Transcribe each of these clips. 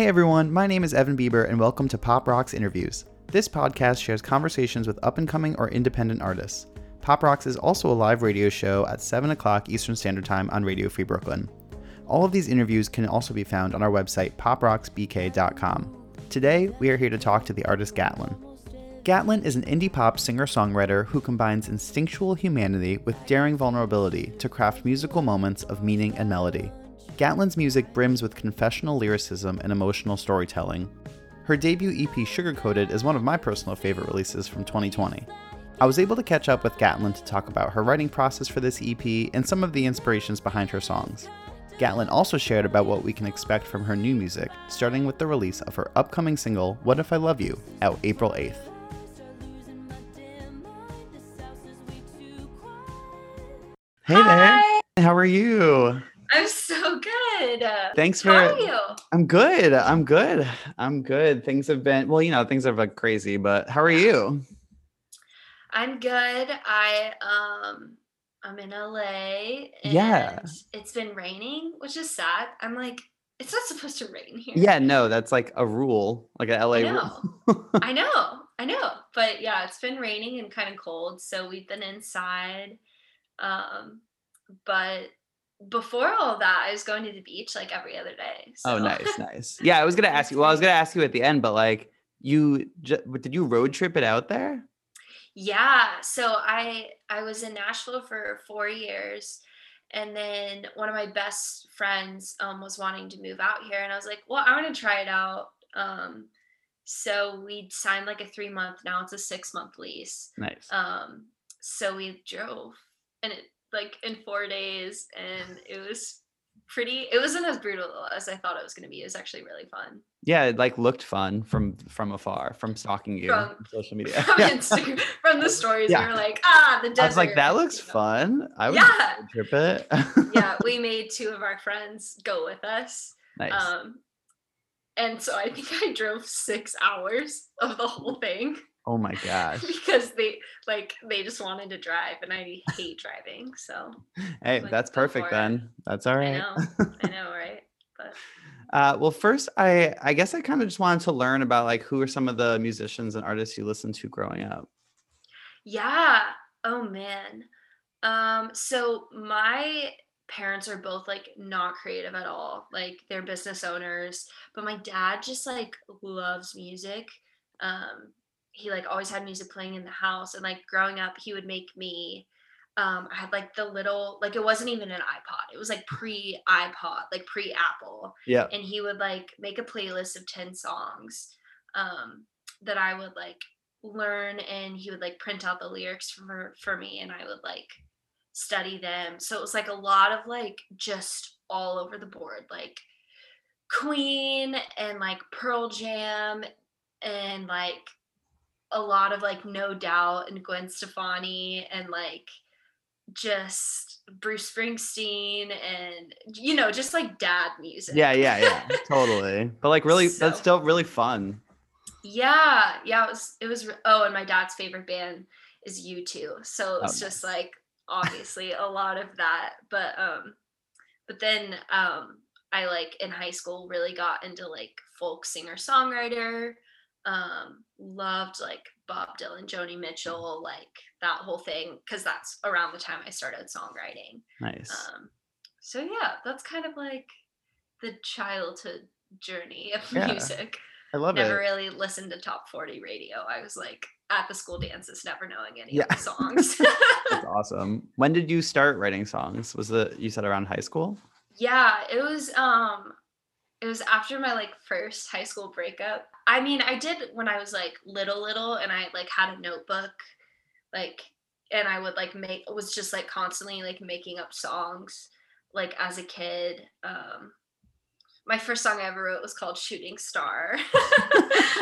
Hey everyone, my name is Evan Bieber, and welcome to Pop Rocks Interviews. This podcast shares conversations with up and coming or independent artists. Pop Rocks is also a live radio show at 7 o'clock Eastern Standard Time on Radio Free Brooklyn. All of these interviews can also be found on our website, poprocksbk.com. Today, we are here to talk to the artist Gatlin. Gatlin is an indie pop singer songwriter who combines instinctual humanity with daring vulnerability to craft musical moments of meaning and melody. Gatlin's music brims with confessional lyricism and emotional storytelling. Her debut EP Sugarcoated is one of my personal favorite releases from 2020. I was able to catch up with Gatlin to talk about her writing process for this EP and some of the inspirations behind her songs. Gatlin also shared about what we can expect from her new music, starting with the release of her upcoming single, What If I Love You, out April 8th. Hey Hi. there. How are you? I'm so good. Thanks for How are you? I'm good. I'm good. I'm good. Things have been well, you know, things are like crazy, but how are you? I'm good. I um I'm in LA and Yeah. it's been raining, which is sad. I'm like, it's not supposed to rain here. Yeah, no, that's like a rule, like a LA I rule. I know, I know. But yeah, it's been raining and kind of cold, so we've been inside. Um, but before all that, I was going to the beach like every other day. Oh, nice, nice. Yeah, I was gonna ask you. Well, I was gonna ask you at the end, but like, you did you road trip it out there? Yeah, so I I was in Nashville for four years, and then one of my best friends um, was wanting to move out here, and I was like, well, I want to try it out. Um, so we signed like a three month. Now it's a six month lease. Nice. Um, so we drove, and it like in four days, and it was pretty. It wasn't as brutal as I thought it was going to be. It was actually really fun. yeah, it like looked fun from from afar, from stalking you From- on social media. From Yeah. Instagram, from the stories, Yeah. we were like, ah, the desert. I was like, that looks you know. fun. I would Yeah. trip it. yeah, we made two of our friends go with us. nice. Um, and so I think I drove six hours of the whole thing oh my gosh. because they like they just wanted to drive and I hate driving. So Hey, like, that's perfect it. then. That's all right. I know, I know, right? But Uh, well, first, I I guess I kind of just wanted to learn about like who are some of the musicians and artists you listened to growing up. yeah. Oh man. Um, so my parents are both like not creative at all. Like they're business owners, but my dad just like loves music. Um, he like always had music playing in the house and like growing up he would make me um I had like the little like it wasn't even an iPod. It was like pre iPod, like pre Apple Yeah. and he would like make a playlist of 10 songs um that I would like learn and he would like print out the lyrics for for me and I would like study them. So it was like a lot of like just all over the board like Queen and like Pearl Jam and like a lot of like No Doubt and Gwen Stefani and like just Bruce Springsteen and you know just like dad music. Yeah, yeah, yeah. totally. But like really that's still really fun. Yeah, yeah, it was it was oh and my dad's favorite band is U2. So it's Oh, just like obviously a lot of that, but um but then um I like in high school really got into like folk singer songwriter um loved like Bob Dylan, Joni Mitchell, like that whole thing cuz that's around the time I started songwriting. Nice. Um so yeah, that's kind of like the childhood journey of Yeah. music I love it. never really listened to top 40 radio. I was like at the school dances, never knowing any Yeah. of the songs. That's awesome. When did you start writing songs? Was it you said around high school? yeah, it was um it was after my like first high school breakup. I mean, I did when I was like little little and I like had a notebook like and I would like make was just like constantly like making up songs like as a kid. Um my first song I ever wrote was called Shooting Star.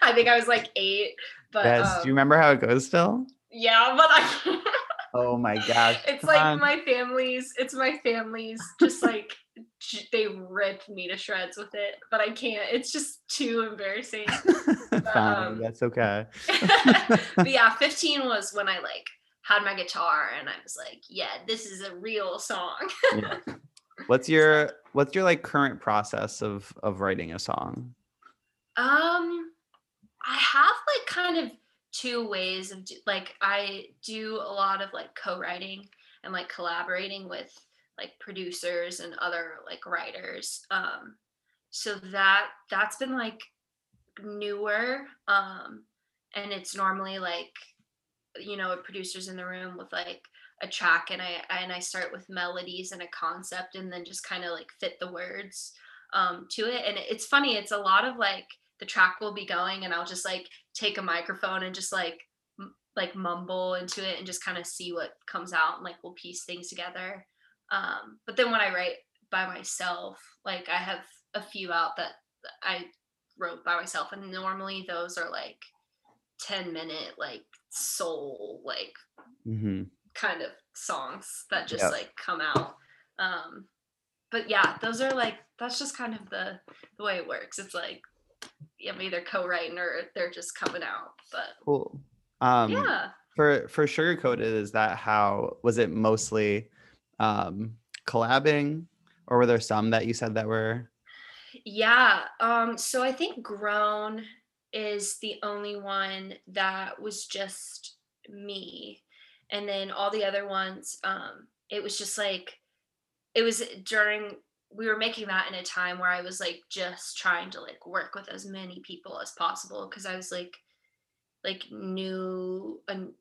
I think I was like 8, but yes. um, Do you remember how it goes still? Yeah, but I Oh my gosh. it's like my family's it's my family's just like they ripped me to shreds with it, but I can't. It's just too embarrassing. Fine, um, that's okay. but yeah, 15 was when I like had my guitar and I was like, yeah, this is a real song. Yeah. What's your what's your like current process of of writing a song? Um, I have like kind of two ways of do, like I do a lot of like co-writing and like collaborating with like producers and other like writers. Um, so that that's been like newer. Um, and it's normally like you know, a producer's in the room with like a track and I and I start with melodies and a concept and then just kind of like fit the words um to it. And it's funny, it's a lot of like the track will be going and I'll just like take a microphone and just like m- like mumble into it and just kind of see what comes out and like we'll piece things together. Um but then when I write by myself, like I have a few out that I wrote by myself and normally those are like 10 minute like soul like Mm-hmm. kind of songs that just Yep. like come out um but yeah those are like that's just kind of the the way it works it's like yeah, i'm either co-writing or they're just coming out but Cool. Um, yeah For for Sugarcoated, is that how was it mostly um, collabing, or were there some that you said that were? yeah um so i think grown is the only one that was just me and then all the other ones um it was just like it was during we were making that in a time where i was like just trying to like work with as many people as possible because i was like like new and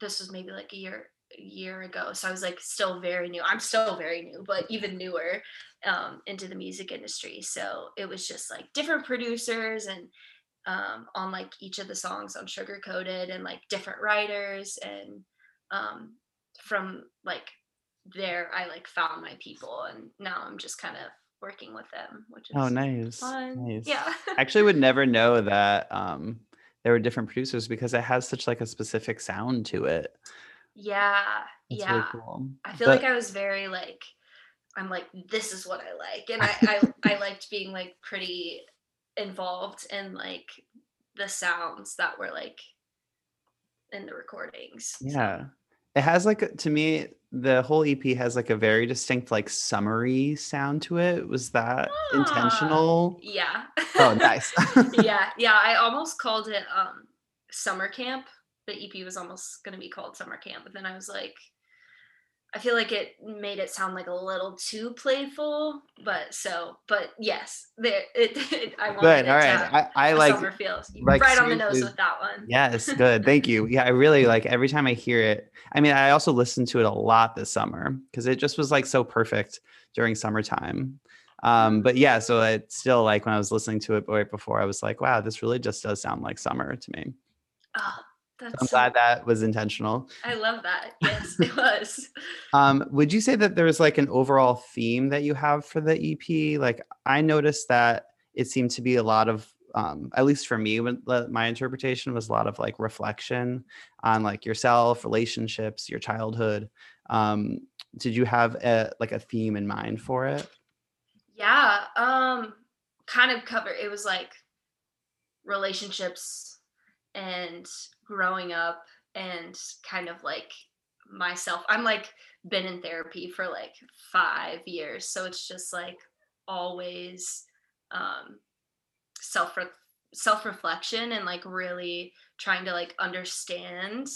this was maybe like a year year ago so i was like still very new i'm still very new but even newer um, into the music industry so it was just like different producers and um, on like each of the songs on Sugarcoated and like different writers and um, from like there i like found my people and now i'm just kind of working with them which is Oh, nice. fun Nice. yeah I actually would never know that um, there were different producers because it has such like a specific sound to it. Yeah It's yeah really cool. I feel But- like I was very like, I'm like, this is what I like, and I I, I liked being like pretty involved in like the sounds that were like in the recordings. Yeah. It has like to me the whole EP has like a very distinct like summery sound to it. Was that Ah. intentional? Yeah. Oh, nice. yeah, yeah. I almost called it um summer camp. The EP was almost gonna be called summer camp, but then I was like, I feel like it made it sound like a little too playful. But so, but yes, it. it I wanted Good. it All to right. I, like summer feels like, right on the nose with that one. Yes, good. Thank you. Yeah, I really like every time I hear it. I mean, I also listened to it a lot this summer because it just was like so perfect during summertime. Um, but yeah, so it still like when I was listening to it right before, I was like, wow, this really just does sound like summer to me. Oh, that's I'm so- glad that was intentional. I love that. Yes, it was. Um, would you say that there's like an overall theme that you have for the EP? Like I noticed that it seemed to be a lot of um, at least for me, when my interpretation was a lot of like reflection on like yourself, relationships, your childhood. Um, did you have a like a theme in mind for it? Yeah, um kind of cover it was like relationships and growing up and kind of like myself. I'm like been in therapy for like 5 years, so it's just like always um self self-reflection and like really trying to like understand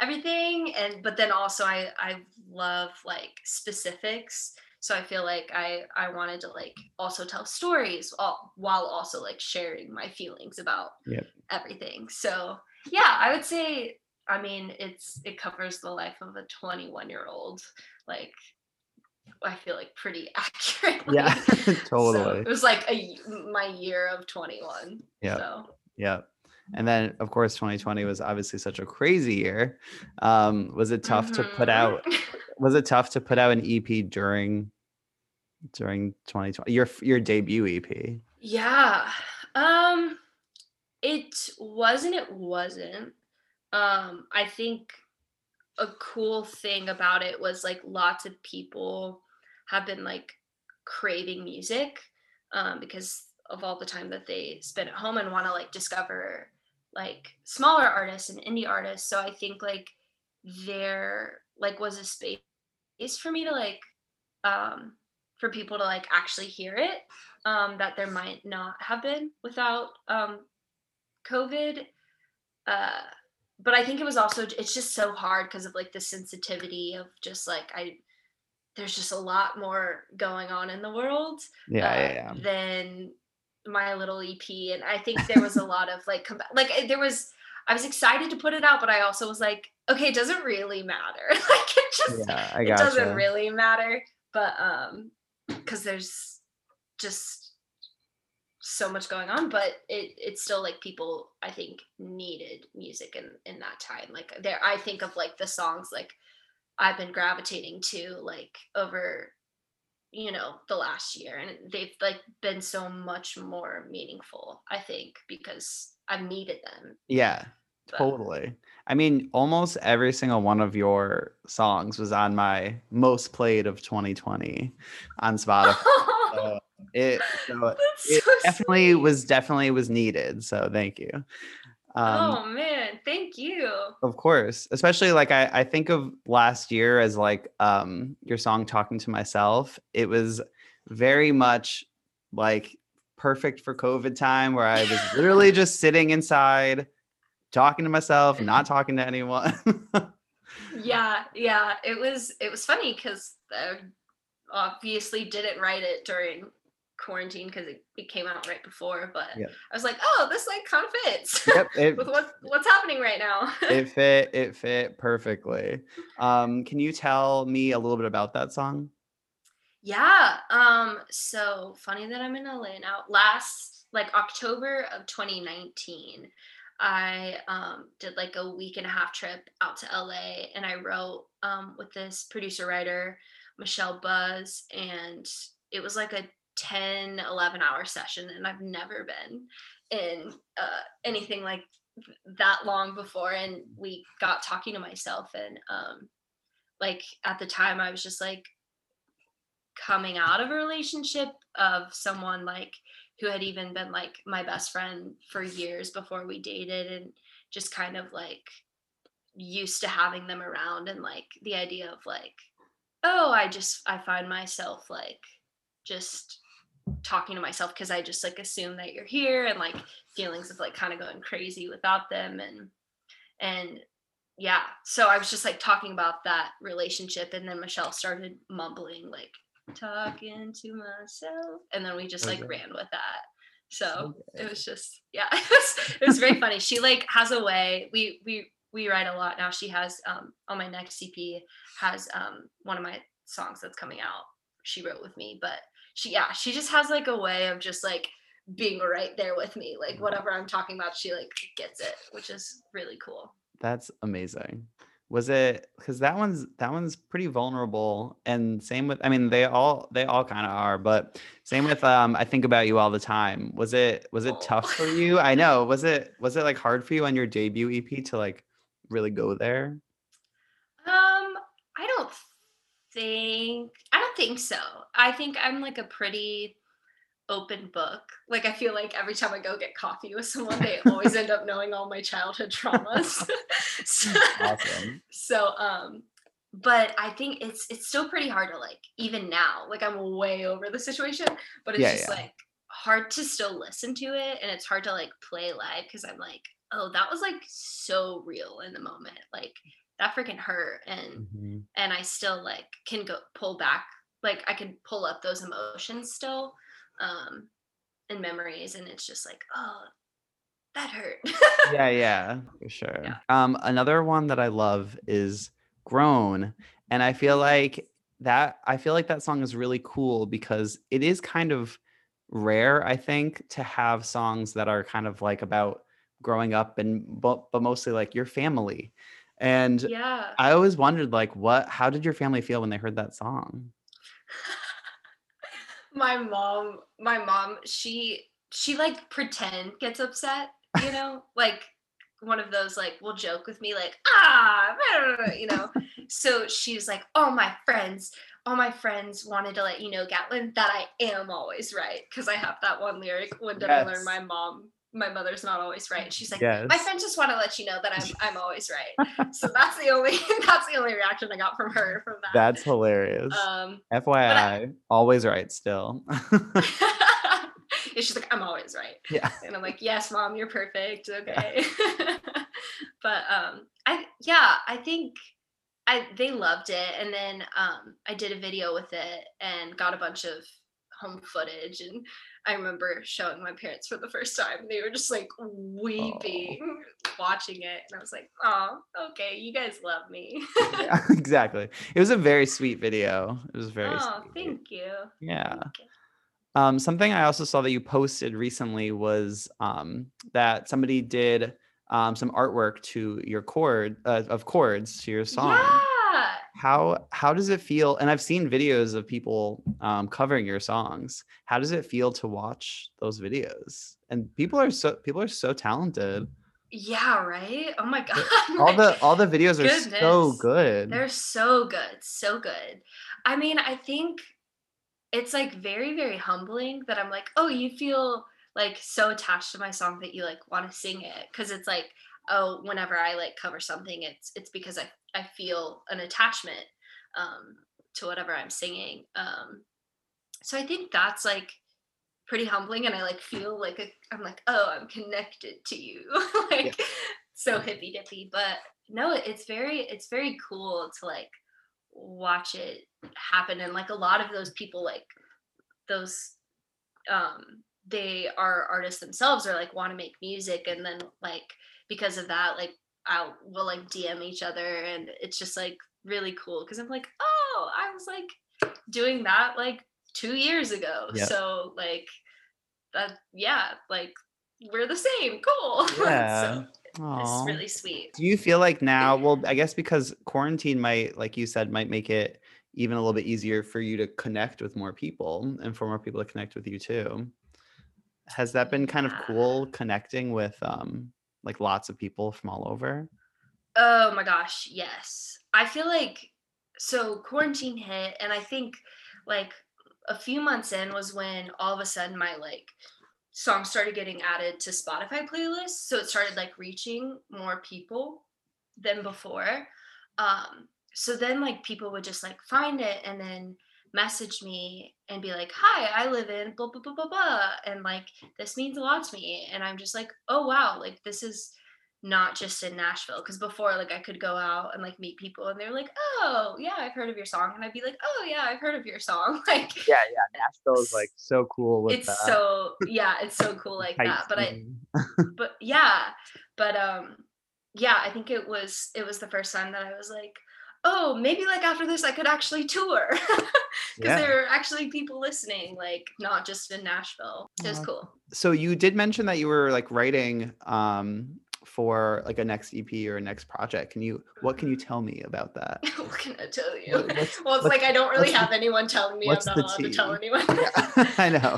everything and but then also I I love like specifics so i feel like i i wanted to like also tell stories while, while also like sharing my feelings about Yep. everything so yeah i would say i mean it's it covers the life of a 21 year old like i feel like pretty accurately Yeah, So totally. it was like a my year of 21 Yeah. so Yeah. And then of course 2020 was obviously such a crazy year. Um, was it tough to put Mhm. out was it tough to put out an EP during during 2020 your your debut EP? Yeah. Um it wasn't it wasn't. Um I think a cool thing about it was like lots of people have been like craving music um because of all the time that they spend at home and want to like discover like smaller artists and indie artists. So I think like there like was a space for me to like um for people to like actually hear it um, that there might not have been without um, COVID. Uh, but I think it was also it's just so hard because of like the sensitivity of just like I there's just a lot more going on in the world Yeah, uh, yeah, yeah. than my little EP and I think there was a lot of like com- like there was I was excited to put it out but I also was like okay it doesn't really matter like it just Yeah, it doesn't really matter but um because there's just so much going on but it it's still like people i think needed music in in that time like there i think of like the songs like i've been gravitating to like over you know the last year and they've like been so much more meaningful i think because i've needed them Yeah, But- totally. I mean, almost every single one of your songs was on my most played of 2020 on Spotify. So it so it definitely was definitely was needed. So thank you. Um, oh man thank you Of course, especially like I, I think of last year as like um your song "Talking to Myself." It was very much like perfect for COVID time, where I was literally just sitting inside, talking to myself, not talking to anyone. yeah yeah it was it was funny because i obviously didn't write it during quarantine because it, it came out right before but Yep. i was like oh this like kind of fits yep, it, with what what's happening right now it fit. It fit perfectly. Um, can you tell me a little bit about that song? yeah um so funny that i'm in la now last like october of 2019 i um did like a week and a half trip out to la and i wrote um with this producer writer michelle buzz and it was like a 10 11 hour session and i've never been in uh, anything like that long before and we got talking to myself and um like at the time i was just like coming out of a relationship of someone like who had even been like my best friend for years before we dated and just kind of like used to having them around and like the idea of like oh i just i find myself like just talking to myself because i just like assume that you're here and like feelings of like kind of going crazy without them and and yeah. So i was just like talking about that relationship and then michelle started mumbling like talking to myself and then we just like Okay. ran with that. So Okay. it was just yeah it was, it was very funny. She like has a way we we we write a lot now. She has um on my next EP has um one of my songs that's coming out. She wrote with me but she yeah she just has like a way of just like being right there with me like whatever i'm talking about she like gets it which is really cool That's amazing. Was it because that one's that one's pretty vulnerable and same with I mean they all they all kind of are, but same with um I think about you all the time. Was it was it tough for Oh. you? I know. Was it was it like hard for you on your debut EP to like really go there? Um, I don't think I don't think so. I think I'm like a pretty open book. Like I feel like every time I go get coffee with someone, they always end up knowing all my childhood traumas. so, Awesome. so um but I think it's it's still pretty hard to like even now. Like I'm way over the situation, but it's Yeah, just yeah. like hard to still listen to it and it's hard to like play live because I'm like, oh, that was like so real in the moment. Like that freaking hurt and Mhm. and I still like can go pull back like I can pull up those emotions still um and memories and it's just like oh that hurt Yeah, yeah, for sure. Yeah. Um, another one that I love is Grown. And I feel like that I feel like that song is really cool because it is kind of rare, I think, to have songs that are kind of like about growing up and but, but mostly like your family. And yeah. I always wondered like what how did your family feel when they heard that song? my mom my mom she she like pretend gets upset you know? Like one of those like will joke with me like ah you know? So she's like oh my friends all my friends wanted to let you know gatlin that i am always right because i have that one lyric when did i learn my mom my mother's not always right she's like Yes. my friends just want to let you know that i'm i'm always right so that's the only that's the only reaction i got from her from that That's hilarious. um FYI, always right still. and she's like, I'm always right. Yeah. And I'm like, yes, mom, you're perfect. Okay. but um, I yeah, I think I they loved it, and then um, I did a video with it and got a bunch of home footage and I remember showing my parents for the first time. They were just like weeping watching it. And I was like, oh, okay, you guys love me. yeah, exactly. It was a very sweet video. It was very oh, thank you. Yeah. Thank you. Um, something I also saw that you posted recently was um, that somebody did um, some artwork to your chord uh, of chords to your song. Yeah. How how does it feel? And I've seen videos of people um, covering your songs. How does it feel to watch those videos? And people are so people are so talented. Yeah, right? Oh my god. All the all the videos are so good. They're so good, so good. I mean, I think it's like very, very humbling that I'm like, oh, you feel like so attached to my song that you like want to sing it. Cause it's like, oh, whenever I like cover something, it's it's because I, I feel an attachment um to whatever I'm singing. Um so I think that's like pretty humbling and I like feel like a, I'm like, oh, I'm connected to you. like so hippy dippy. But no, it's very, it's very cool to like watch it happen and like a lot of those people like those um they are artists themselves or like want to make music and then like because of that like i'll we'll like dm each other and it's just like really cool because i'm like oh i was like doing that like two years ago Yep. so like that yeah like we're the same cool Yeah. so Aw. it's really sweet Do you feel like now, well, I guess because quarantine might, like you said, might make it even a little bit easier for you to connect with more people and for more people to connect with you too. Has that been kind of cool connecting with um like lots of people from all over? Oh my gosh, yes. I feel like so quarantine hit and I think like a few months in was when all of a sudden my like songs started getting added to Spotify playlists, so it started like reaching more people than before. Um so then like people would just like find it and then message me and be like, "Hi, I live in blah blah blah blah blah," and like this means a lot to me. And I'm just like, "Oh wow, like this is not just in Nashville because before like I could go out and like meet people and they're like, "Oh, yeah, I've heard of your song." And I'd be like, "Oh, yeah, I've heard of your song." Like Yeah, yeah. Nashville is like so cool with it's so yeah, it's so cool like that. But I but yeah, but um yeah, I think it was it was the first time that I was like, "Oh, maybe like after this I could actually tour." Because Yeah. there are actually people listening, like not just in Nashville. It was Aw. cool. So you did mention that you were like writing um for like a next EP or a next project. Can you what can you tell me about that? what can I tell you? What- well, it's like I don't really what's the- have anyone telling me I'm not allowed to tell tea? anyone. I know.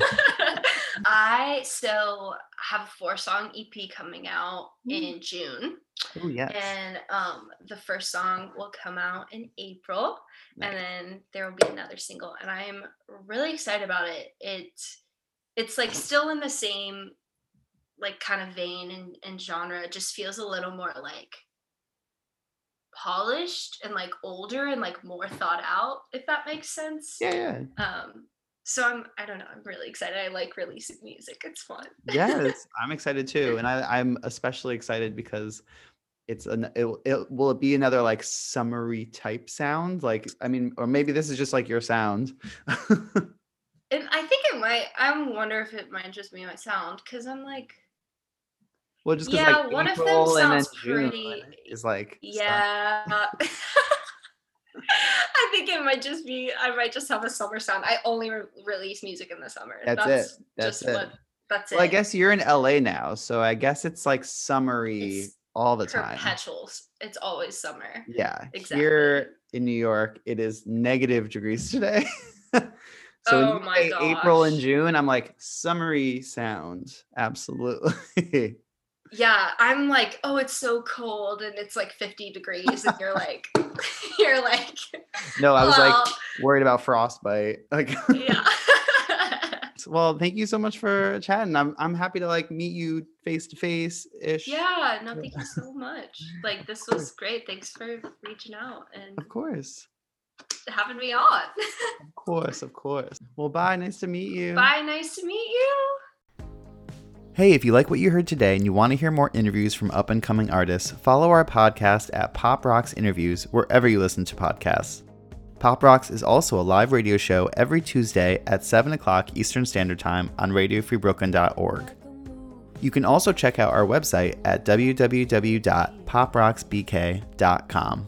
I still have a four song EP coming out Mm. in June, Oh yes. and um, the first song will come out in April, Nice. and then there will be another single, and I am really excited about it. It it's like still in the same like kind of vein and, and genre. It just feels a little more like polished and like older and like more thought out, if that makes sense. Yeah, yeah. Um, so I'm I don't know, I'm really excited. I like releasing music. It's fun. yes i'm excited too and I, i'm especially excited because it's an it, it will it be another like summery type sound like i mean or maybe this is just like your sound And I think it might I wonder if it might just be my sound because I'm like, well just Yeah, like one of them April sounds pretty- is like yeah. I might just be I might just have a summer sound. I only re- release music in the summer. That's it. That's just it. what that's it. well i guess you're in la now so i guess it's like summery It's all the time perpetuals. It's always summer. yeah Exactly. here in new york it is negative degrees today so when Oh you my say april and june i'm like summery sound absolutely Yeah, I'm like, oh, it's so cold and it's like 50 degrees, and you're like, you're like, no i was like worried about frostbite like yeah. well thank you so much for chatting i'm i'm happy to like meet you face to face ish yeah, no, thank you so much. Like, this was great. Thanks for reaching out and of course having me on. of course of course well bye nice to meet you Bye, nice to meet you. Hey, if you like what you heard today and you want to hear more interviews from up and coming artists, follow our podcast at Pop Rocks Interviews wherever you listen to podcasts. Pop Rocks is also a live radio show every Tuesday at 7 o'clock Eastern Standard Time on radiofreebrooklyn.org. You can also check out our website at www.poprocksbk.com.